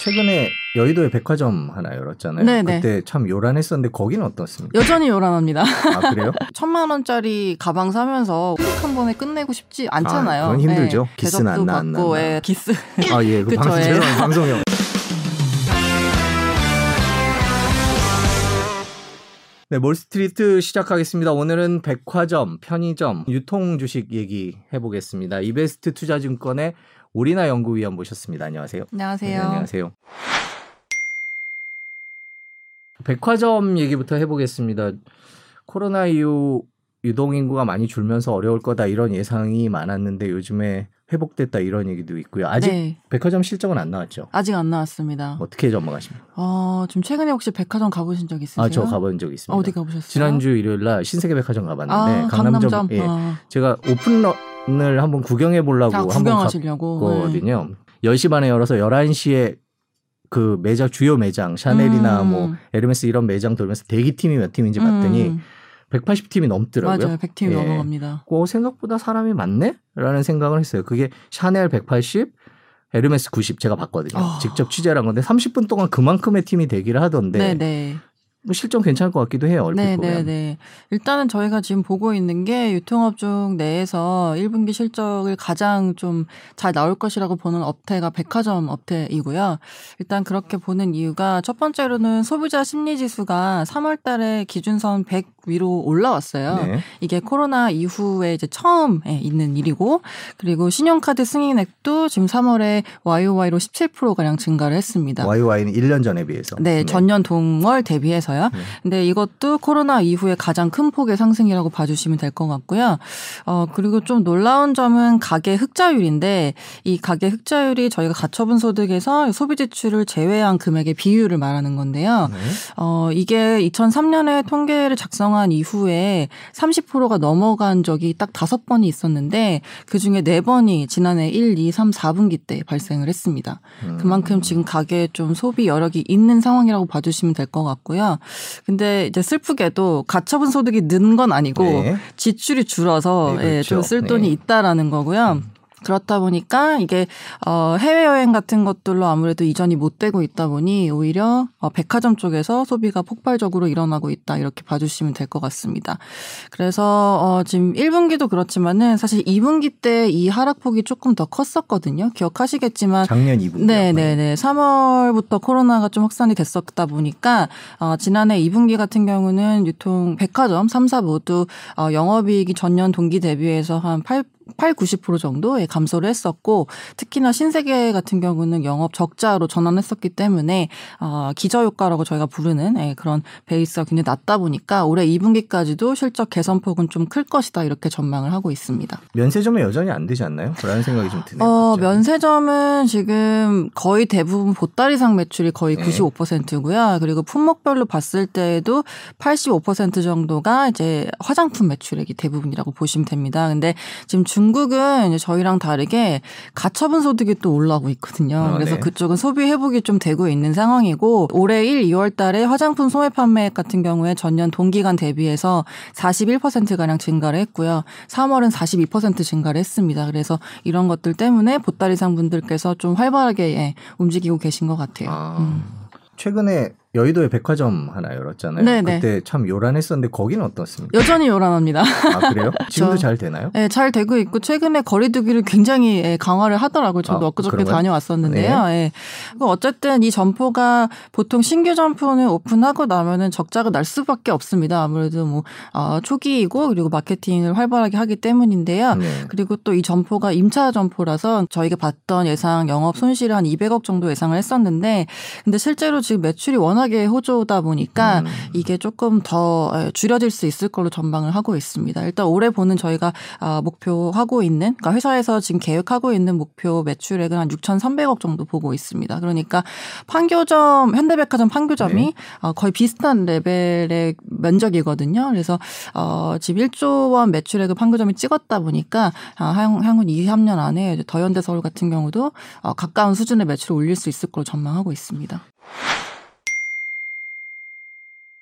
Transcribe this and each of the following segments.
최근에 여의도에 백화점 하나 열었잖아요. 네네. 그때 참 요란했었는데 거기는 어떻습니까? 여전히 요란합니다. 아 그래요? 천만 원짜리 가방 사면서 한 번에 끝내고 싶지 않잖아요. 아, 그건 힘들죠. 네. 기스는 안 나, 안 나. 예, 기스. 아 예, 그 방송 예. 죄송합니다. 방송용. 네, 몰스트리트 시작하겠습니다. 오늘은 백화점, 편의점, 유통 주식 얘기 해보겠습니다. 이베스트 투자증권의 오리나 연구위원 모셨습니다. 안녕하세요. 안녕하세요. 네, 안녕하세요. 백화점 얘기부터 해보겠습니다. 코로나 이후 유동인구가 많이 줄면서 어려울 거다 이런 예상이 많았는데 요즘에 회복됐다 이런 얘기도 있고요. 아직 네, 백화점 실적은 안 나왔죠. 아직 안 나왔습니다. 어떻게 전망하십니까? 어, 좀 최근에 혹시 백화점 가보신 적 있으세요? 아, 저 가본 적 있습니다. 어디 가보셨어요? 지난주 일요일 날 신세계 백화점 가봤는데 아, 강남점 강남점. 예. 아, 제가 오픈런을 한번 구경해 보려고 아, 한번 구경하시려고. 네. 갔거든요. 10시 반에 열어서 11시에 그 매장 주요 매장 샤넬이나 음. 뭐 에르메스 이런 매장 돌면서 대기팀이 몇 팀인지 봤더니 음, 180팀이 넘더라고요. 맞아요. 100팀 예. 넘어갑니다. 어, 생각보다 사람이 많네? 라는 생각을 했어요. 그게 샤넬 180, 에르메스 90 제가 봤거든요. 어. 직접 취재를 한 건데 30분 동안 그만큼의 팀이 대기를 하던데 네, 네. 뭐 실점 괜찮을 것 같기도 해요. 얼핏 네, 보면. 네, 네. 일단은 저희가 지금 보고 있는 게 유통업종 내에서 1분기 실적을 가장 좀 잘 나올 것이라고 보는 업태가 백화점 업태이고요. 일단 그렇게 보는 이유가 첫 번째로는 소비자 심리 지수가 3월 달에 기준선 100 위로 올라왔어요. 네. 이게 코로나 이후에 이제 처음 에 있는 일이고 그리고 신용카드 승인액도 지금 3월에 YOY로 17%가량 증가를 했습니다. YY는 1년 전에 비해서. 네, 전년 동월 대비해서 요. 네. 근데 이것도 코로나 이후에 가장 큰 폭의 상승이라고 봐주시면 될 것 같고요. 어, 그리고 좀 놀라운 점은 가계 흑자율인데 이 가계 흑자율이 저희가 가처분 소득에서 소비 지출을 제외한 금액의 비율을 말하는 건데요. 네. 어, 이게 2003년에 통계를 작성한 이후에 30%가 넘어간 적이 딱 다섯 번이 있었는데 그 중에 네 번이 지난해 1, 2, 3, 4분기 때 발생을 했습니다. 음. 그만큼 지금 가게에 좀 소비 여력이 있는 상황이라고 봐주시면 될 것 같고요. 근데 이제 슬프게도 가처분 소득이 는 건 아니고 네. 지출이 줄어서 네, 예, 좀 그렇죠. 쓸 돈이 네. 있다라는 거고요. 그렇다 보니까 이게 어 해외 여행 같은 것들로 아무래도 이전이 못 되고 있다 보니 오히려 어 백화점 쪽에서 소비가 폭발적으로 일어나고 있다 이렇게 봐주시면 될 것 같습니다. 그래서 어 지금 1분기도 그렇지만은 사실 2분기 때 이 하락폭이 조금 더 컸었거든요. 기억하시겠지만 작년 2분. 네, 네, 네. 3월부터 코로나가 좀 확산이 됐었다 보니까 어, 지난해 2분기 같은 경우는 유통 백화점 3사 모두 어, 영업이익이 전년 동기 대비해서 한 8, 8, 90% 정도의 감소를 했었고 특히나 신세계 같은 경우는 영업 적자로 전환했었기 때문에 어, 기저효과라고 저희가 부르는 예, 그런 베이스가 굉장히 낮다 보니까 올해 2분기까지도 실적 개선폭은 좀 클 것이다 이렇게 전망을 하고 있습니다. 면세점에 여전히 안 되지 않나요? 라는 생각이 좀 드네요. 어. 면세점은 지금 거의 대부분 보따리상 매출이 거의 네. 95%고요. 그리고 품목별로 봤을 때에도 85% 정도가 이제 화장품 매출액이 대부분이라고 보시면 됩니다. 근데 지금 중 국은 이제 저희랑 다르게 가처분 소득이 또 올라오고 있거든요. 아, 그래서 네. 그쪽은 소비 회복이 좀 되고 있는 상황이고 올해 1, 2월 달에 화장품 소매 판매액 같은 경우에 전년 동기간 대비해서 41%가량 증가를 했고요. 3월은 42% 증가를 했습니다. 그래서 이런 것들 때문에 보따리상 분들께서 좀 활발하게 예, 움직이고 계신 것 같아요. 아, 음. 최근에 여의도에 백화점 하나 열었잖아요. 네네. 그때 참 요란했었는데 거기는 어떻습니까? 여전히 요란합니다. 아 그래요? 지금도 저- 잘 되나요? 네, 잘 되고 있고 최근에 거리두기를 굉장히 예, 강화를 하더라고요. 저도 아, 엊그저께 그런가요? 다녀왔었는데요. 예. 그 어쨌든 이 점포가 보통 신규 점포는 오픈하고 나면은 적자가 날 수밖에 없습니다. 아무래도 뭐 어, 초기이고 그리고 마케팅을 활발하게 하기 때문인데요. 네. 그리고 또 이 점포가 임차 점포라서 저희가 봤던 예상 영업 손실이 한 200억 정도 예상을 했었는데 근데 실제로 지금 매출이 워낙 에 호조다 보니까 음. 이게 조금 더 에, 줄여질 수 있을 걸로 전망을 하고 있습니다. 일단 올해 보는 저희가 아, 목표하고 있는 그러니까 회사에서 지금 계획하고 있는 목표 매출액은 한 6,300억 정도 보고 있습니다. 그러니까 판교점 현대백화점 판교점이 네. 어, 거의 비슷한 레벨의 면적이거든요. 그래서 어, 지금 1조 원 매출액을 판교점이 찍었다 보니까 아, 향, 향후 2, 3년 안에 이제 더현대 서울 같은 경우도 어, 가까운 수준의 매출을 올릴 수 있을 걸로 전망하고 있습니다.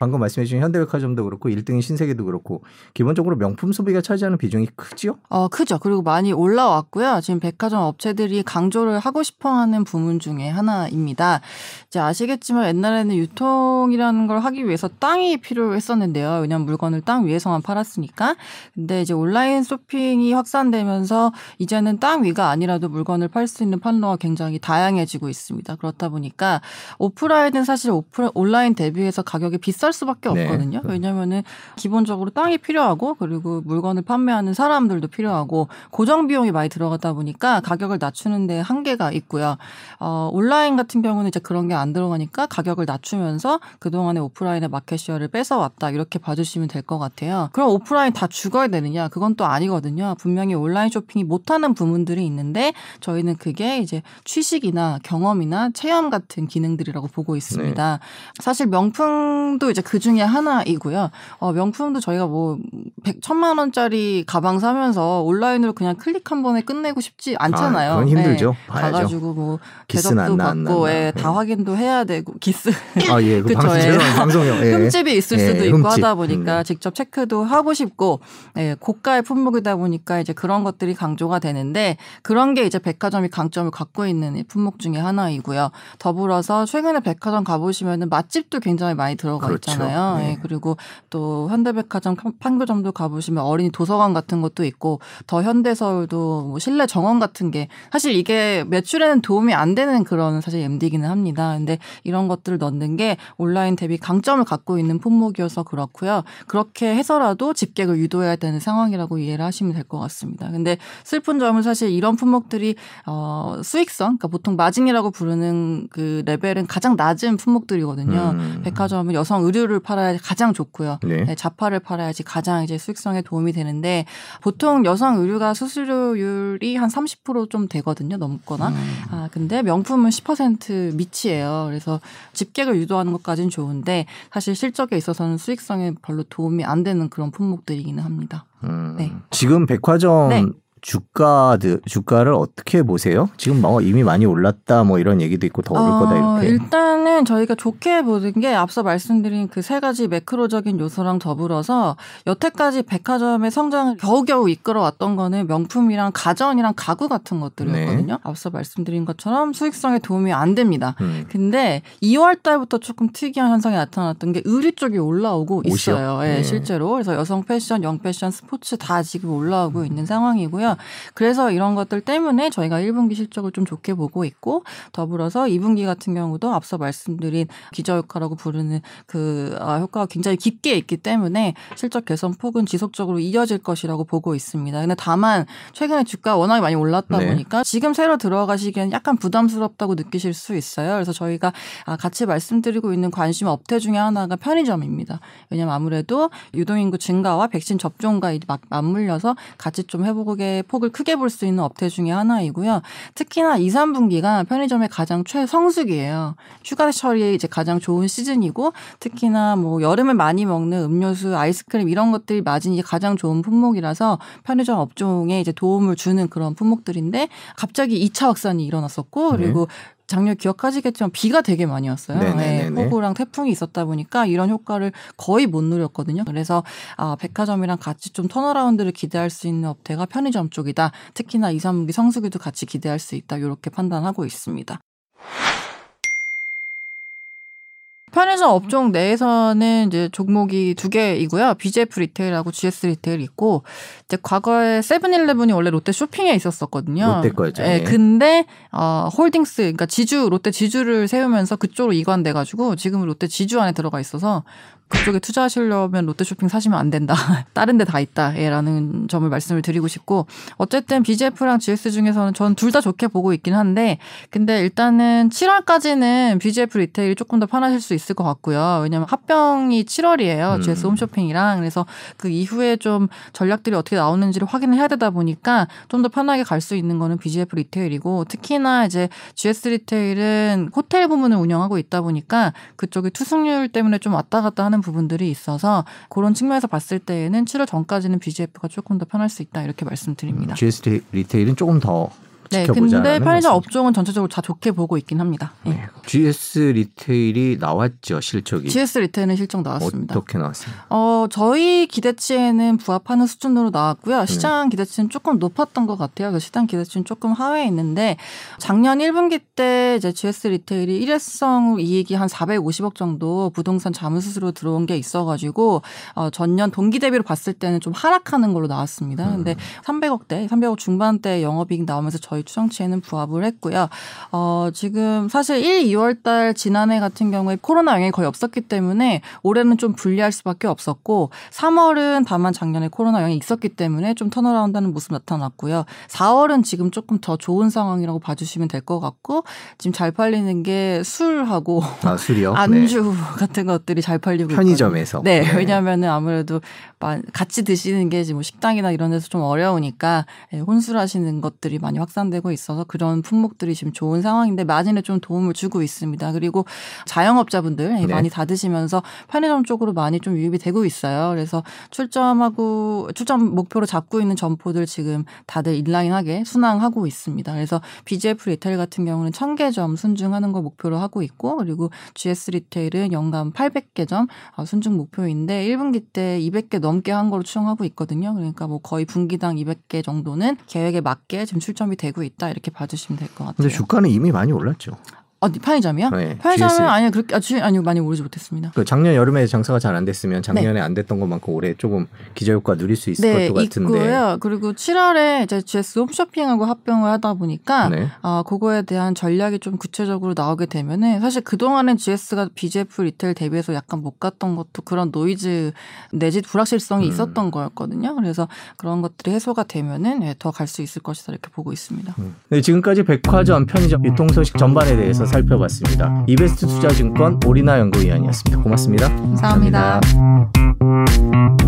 방금 말씀해 주신 현대백화점도 그렇고 1등인 신세계도 그렇고 기본적으로 명품 소비가 차지하는 비중이 크죠. 어, 크죠. 그리고 많이 올라왔고요. 지금 백화점 업체들이 강조를 하고 싶어 하는 부문 중에 하나입니다. 이제 아시겠지만 옛날에는 유통이라는 걸 하기 위해서 땅이 필요했었는데요. 왜냐하면 물건을 땅 위에서만 팔았으니까. 근데 이제 온라인 쇼핑이 확산되면서 이제는 땅 위가 아니라도 물건을 팔 수 있는 판로가 굉장히 다양해지고 있습니다. 그렇다 보니까 오프라인은 사실 오프 온라인 대비해서 가격이 비쌀 수밖에 네. 없거든요. 왜냐면은 기본적으로 땅이 필요하고 그리고 물건을 판매하는 사람들도 필요하고 고정 비용이 많이 들어가다 보니까 가격을 낮추는데 한계가 있고요. 어, 온라인 같은 경우는 이제 그런 게 안 들어가니까 가격을 낮추면서 그동안의 오프라인의 마켓시어를 뺏어왔다 이렇게 봐주시면 될 것 같아요. 그럼 오프라인 다 죽어야 되느냐? 그건 또 아니거든요. 분명히 온라인 쇼핑이 못하는 부분들이 있는데 저희는 그게 이제 취식이나 경험이나 체험 같은 기능들이라고 보고 있습니다. 사실 명품도 이제 그 중에 하나이고요. 어, 명품도 저희가 뭐 백, 천만 원짜리 가방 사면서 온라인으로 그냥 클릭 한 번에 끝내고 싶지 않잖아요. 아, 그건 힘들죠. 네. 봐야죠. 가가지고 뭐 대접도 안 나, 안 받고 나, 예, 나. 다 네. 확인도 해야 되고 기스 아 예, 그 방송 예. 방송용. 예. 흠집이 있을 예, 수도 있고 흠집. 하다 보니까 음. 직접 체크도 하고 싶고 예, 고가의 품목이다 보니까 이제 그런 것들이 강조가 되는데 그런 게 이제 백화점이 강점을 갖고 있는 이 품목 중에 하나이고요. 더불어서 최근에 백화점 가보시면은 맛집도 굉장히 많이 들어가 그렇죠. 있잖아요. 네. 예, 그리고 또 현대백화점 판교점도 가보시면 어린이 도서관 같은 것도 있고 더 현대서울도 뭐 실내 정원 같은 게 사실 이게 매출에는 도움이 안 되는 그런 사실 MD기는 합니다. 근데 이런 것들을 넣는 게 온라인 대비 강점을 갖고 있는 품목이어서 그렇고요. 그렇게 해서라도 집객을 유도해야 되는 상황이라고 이해를 하시면 될 것 같습니다. 근데 슬픈 점은 사실 이런 품목들이 어 수익성, 그러니까 보통 마진이라고 부르는 그 레벨은 가장 낮은 품목들이거든요. 음. 백화점은 여성 의류를 팔아야 가장 좋고요. 네. 네, 자파를 팔아야지 가장 이제 수익성에 도움이 되는데 보통 여성 의류가 수수료율이 한 30%좀 되거든요. 넘거나. 음. 아, 근데 명품은 10% 미치예요. 그래서 집객을 유도하는 것까지는 좋은데 사실 실적에 있어서는 수익성에 별로 도움이 안 되는 그런 품목들이기는 합니다. 음. 네. 지금 백화점 네. 주가들 주가를 어떻게 보세요? 지금 뭐 이미 많이 올랐다 뭐 이런 얘기도 있고 더 오를 거다 어, 이렇게. 일단은 저희가 좋게 보는 게 앞서 말씀드린 그 세 가지 매크로적인 요소랑 더불어서 여태까지 백화점의 성장을 겨우겨우 이끌어왔던 거는 명품이랑 가전이랑 가구 같은 것들이었거든요. 네. 앞서 말씀드린 것처럼 수익성에 도움이 안 됩니다. 음. 근데 2월 달부터 조금 특이한 현상이 나타났던 게 의류 쪽이 올라오고? 있어요. 예, 네. 실제로. 그래서 여성 패션, 영 패션, 스포츠 다 지금 올라오고 있는 상황이고요. 그래서 이런 것들 때문에 저희가 1분기 실적을 좀 좋게 보고 있고 더불어서 2분기 같은 경우도 앞서 말씀드린 기저효과라고 부르는 그 아, 효과가 굉장히 깊게 있기 때문에 실적 개선 폭은 지속적으로 이어질 것이라고 보고 있습니다. 근데 다만 최근에 주가 워낙에 많이 올랐다 네. 보니까 지금 새로 들어가시기에는 약간 부담스럽다고 느끼실 수 있어요. 그래서 저희가 아, 같이 말씀드리고 있는 관심 업태 중에 하나가 편의점입니다. 왜냐하면 아무래도 유동인구 증가와 백신 접종과 맞물려서 같이 좀 폭을 크게 볼 수 있는 업태 중에 하나이고요. 특히나 2, 3분기가 편의점의 가장 최성수기예요. 휴가철이 이제 가장 좋은 시즌이고 특히나 뭐 여름에 많이 먹는 음료수, 아이스크림 이런 것들이 마진이 가장 좋은 품목이라서 편의점 업종에 이제 도움을 주는 그런 품목들인데 갑자기 2차 확산이 일어났었고 그리고 작년 기억하시겠지만 비가 되게 많이 왔어요. 네, 폭우랑 태풍이 있었다 보니까 이런 효과를 거의 못 누렸거든요. 그래서 아, 백화점이랑 같이 좀 turnaround를 기대할 수 있는 업태가 편의점 쪽이다. 특히나 2, 3분기 성수기도 같이 기대할 수 있다. 이렇게 판단하고 있습니다. 편의점 업종 내에서는 이제 종목이 두 개이고요. BGF 리테일하고 GS 리테일 있고 이제 과거에 세븐일레븐이 원래 롯데 쇼핑에 있었었거든요. 롯데 거였죠. 예, 예. 근데 어 홀딩스 그러니까 지주 롯데 지주를 세우면서 그쪽으로 이관돼 가지고 지금 롯데 지주 안에 들어가 있어서 그쪽에 투자하시려면 롯데쇼핑 사시면 안 된다. 다른 데 다 있다. 예, 라는 점을 말씀을 드리고 싶고 어쨌든 BGF랑 GS 중에서는 전 둘 다 좋게 보고 있긴 한데 근데 일단은 7월까지는 BGF 리테일이 조금 더 편하실 수 있을 것 같고요. 왜냐면 합병이 7월이에요. 음. GS 홈쇼핑이랑 그래서 그 이후에 좀 전략들이 어떻게 나오는지를 확인을 해야 되다 보니까 좀 더 편하게 갈 수 있는 거는 BGF 리테일이고 특히나 이제 GS 리테일은 호텔 부문을 운영하고 있다 보니까 그쪽이 투숙률 때문에 좀 왔다 갔다 하는 부분들이 있어서 그런 측면에서 봤을 때에는 7월 전까지는 BGF가 조금 더 편할 수 있다 이렇게 말씀드립니다. GS 리테일은 조금 더 네, 지켜보자. 근데 편의점 업종은 전체적으로 다 좋게 보고 있긴 합니다. 예. 네. GS 리테일이 나왔죠 실적이. GS 리테일은 실적 나왔습니다. 어떻게 나왔습니까? 어, 저희 기대치에는 부합하는 수준으로 나왔고요. 시장 기대치는 조금 높았던 것 같아요. 그래서 시장 기대치는 조금 하회에 있는데 작년 1분기 때 이제 GS 리테일이 일회성 이익이 한 450억 정도 부동산 자문수수료 들어온 게 있어가지고 어, 전년 동기 대비로 봤을 때는 좀 하락하는 걸로 나왔습니다. 근데 300억대, 300억 중반대 영업이익 나오면서 저희 추정치에는 부합을 했고요. 어, 지금 사실 1, 2월 달 지난해 같은 경우에 코로나 영향이 거의 없었기 때문에 올해는 좀 불리할 수밖에 없었고 3월은 다만 작년에 코로나 영향이 있었기 때문에 좀 턴어라운드하는 모습 나타났고요. 4월은 지금 조금 더 좋은 상황이라고 봐주시면 될 것 같고 지금 잘 팔리는 게 술하고 아 술이요? 안주 같은 것들이 잘 팔리고 편의점에서. 있거든요. 네, 네. 왜냐하면은 아무래도 마- 같이 드시는 게 지금 뭐 식당이나 이런 데서 좀 어려우니까 예, 혼술하시는 것들이 많이 확산 되고 있어서 그런 품목들이 지금 좋은 상황인데 마진에 좀 도움을 주고 있습니다. 그리고 자영업자분들 예, 네. 많이 닫으시면서 편의점 쪽으로 많이 좀 유입이 되고 있어요. 그래서 출점하고 출점 목표로 잡고 있는 점포들 지금 다들 in line하게 순항하고 있습니다. 그래서 BGF 리테일 같은 경우는 1000개 점 순증하는 걸 목표로 하고 있고 그리고 GS 리테일은 연간 800개 점 어, 순증 목표인데 1분기 때 200개 넘게 한 걸로 추정하고 있거든요. 그러니까 뭐 거의 분기당 200개 정도는 계획에 맞게 지금 출점이 되고 있다 이렇게 봐주시면 될 것 같아요. 근데 주가는 이미 많이 올랐죠. 어디 편의점이요? 네, 편의점은. 아니요 그렇게 아, 주, 아니요 많이 오르지 못했습니다. 그 작년 여름에 장사가 잘 안 됐으면 작년에 안 됐던 것만큼 올해 조금 기저 효과 누릴 수 있을 네, 것도 같은데. 있고요. 그리고 7월에 이제 GS 홈쇼핑하고 합병을 하다 보니까 네. 아, 그거에 대한 전략이 좀 구체적으로 나오게 되면은 사실 그 동안은 GS가 BGF 리테일 대비해서 약간 못 갔던 것도 그런 노이즈 내지 불확실성이 음. 있었던 거였거든요. 그래서 그런 것들이 해소가 되면은 예, 더갈 수 있을 것이다 이렇게 보고 있습니다. 네, 지금까지 백화점, 편의점, 유통 소식 전반에 대해서 살펴봤습니다. 이베스트 투자증권 오리나 연구위원이었습니다. 고맙습니다. 감사합니다. 감사합니다.